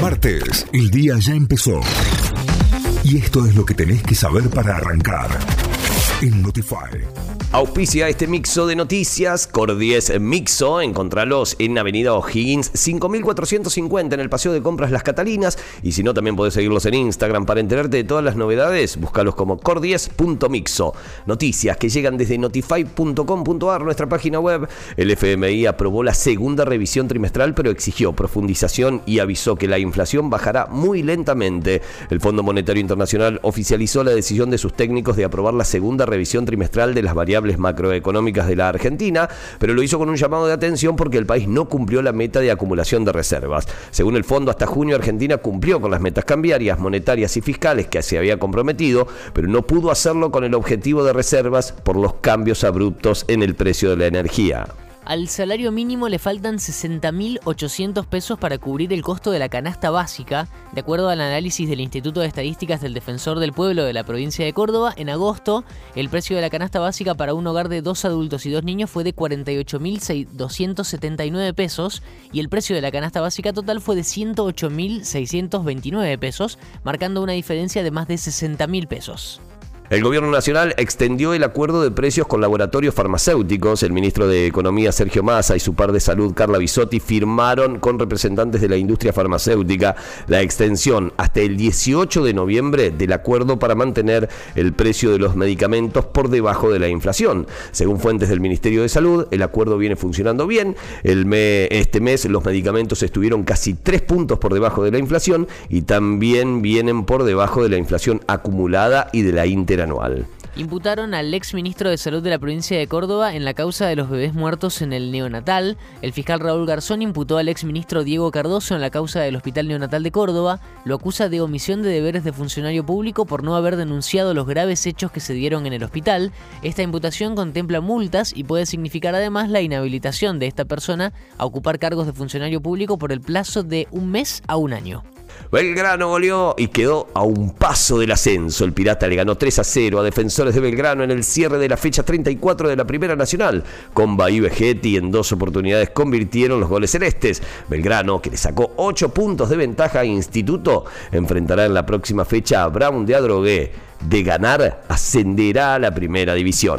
Martes, el día ya empezó. Y esto es lo que tenés que saber para arrancar. En Notify. Auspicia este mixo de noticias, Cordies Mixo, encontralos en Avenida O'Higgins 5450 en el Paseo de Compras Las Catalinas y si no también podés seguirlos en Instagram para enterarte de todas las novedades, búscalos como cordies.mixo. Noticias que llegan desde notify.com.ar, nuestra página web. El FMI aprobó la segunda revisión trimestral pero exigió profundización y avisó que la inflación bajará muy lentamente. El Fondo Monetario Internacional oficializó la decisión de sus técnicos de aprobar la segunda revisión trimestral de las variables macroeconómicas de la Argentina, pero lo hizo con un llamado de atención porque el país no cumplió la meta de acumulación de reservas. Según el fondo, hasta junio Argentina cumplió con las metas cambiarias, monetarias y fiscales que se había comprometido, pero no pudo hacerlo con el objetivo de reservas por los cambios abruptos en el precio de la energía. Al salario mínimo le faltan 60.800 pesos para cubrir el costo de la canasta básica. De acuerdo al análisis del Instituto de Estadísticas del Defensor del Pueblo de la provincia de Córdoba, en agosto el precio de la canasta básica para un hogar de dos adultos y dos niños fue de 48.279 pesos y el precio de la canasta básica total fue de 108.629 pesos, marcando una diferencia de más de 60.000 pesos. El gobierno nacional extendió el acuerdo de precios con laboratorios farmacéuticos. El ministro de Economía Sergio Massa y su par de salud Carla Bisotti firmaron con representantes de la industria farmacéutica la extensión hasta el 18 de noviembre del acuerdo para mantener el precio de los medicamentos por debajo de la inflación. Según fuentes del Ministerio de Salud, el acuerdo viene funcionando bien. Este mes los medicamentos estuvieron casi tres puntos por debajo de la inflación y también vienen por debajo de la inflación acumulada y de la inter anual. Imputaron al ex ministro de Salud de la provincia de Córdoba en la causa de los bebés muertos en el neonatal. El fiscal Raúl Garzón imputó al ex ministro Diego Cardoso en la causa del Hospital Neonatal de Córdoba. Lo acusa de omisión de deberes de funcionario público por no haber denunciado los graves hechos que se dieron en el hospital. Esta imputación contempla multas y puede significar además la inhabilitación de esta persona a ocupar cargos de funcionario público por el plazo de un mes a un año. Belgrano goleó y quedó a un paso del ascenso. El Pirata le ganó 3 a 0 a defensores de Belgrano en el cierre de la fecha 34 de la Primera Nacional. Comba y Vegetti en dos oportunidades convirtieron los goles celestes. Belgrano, que le sacó 8 puntos de ventaja a Instituto, enfrentará en la próxima fecha a Brown de Adrogué. De ganar, ascenderá a la Primera División.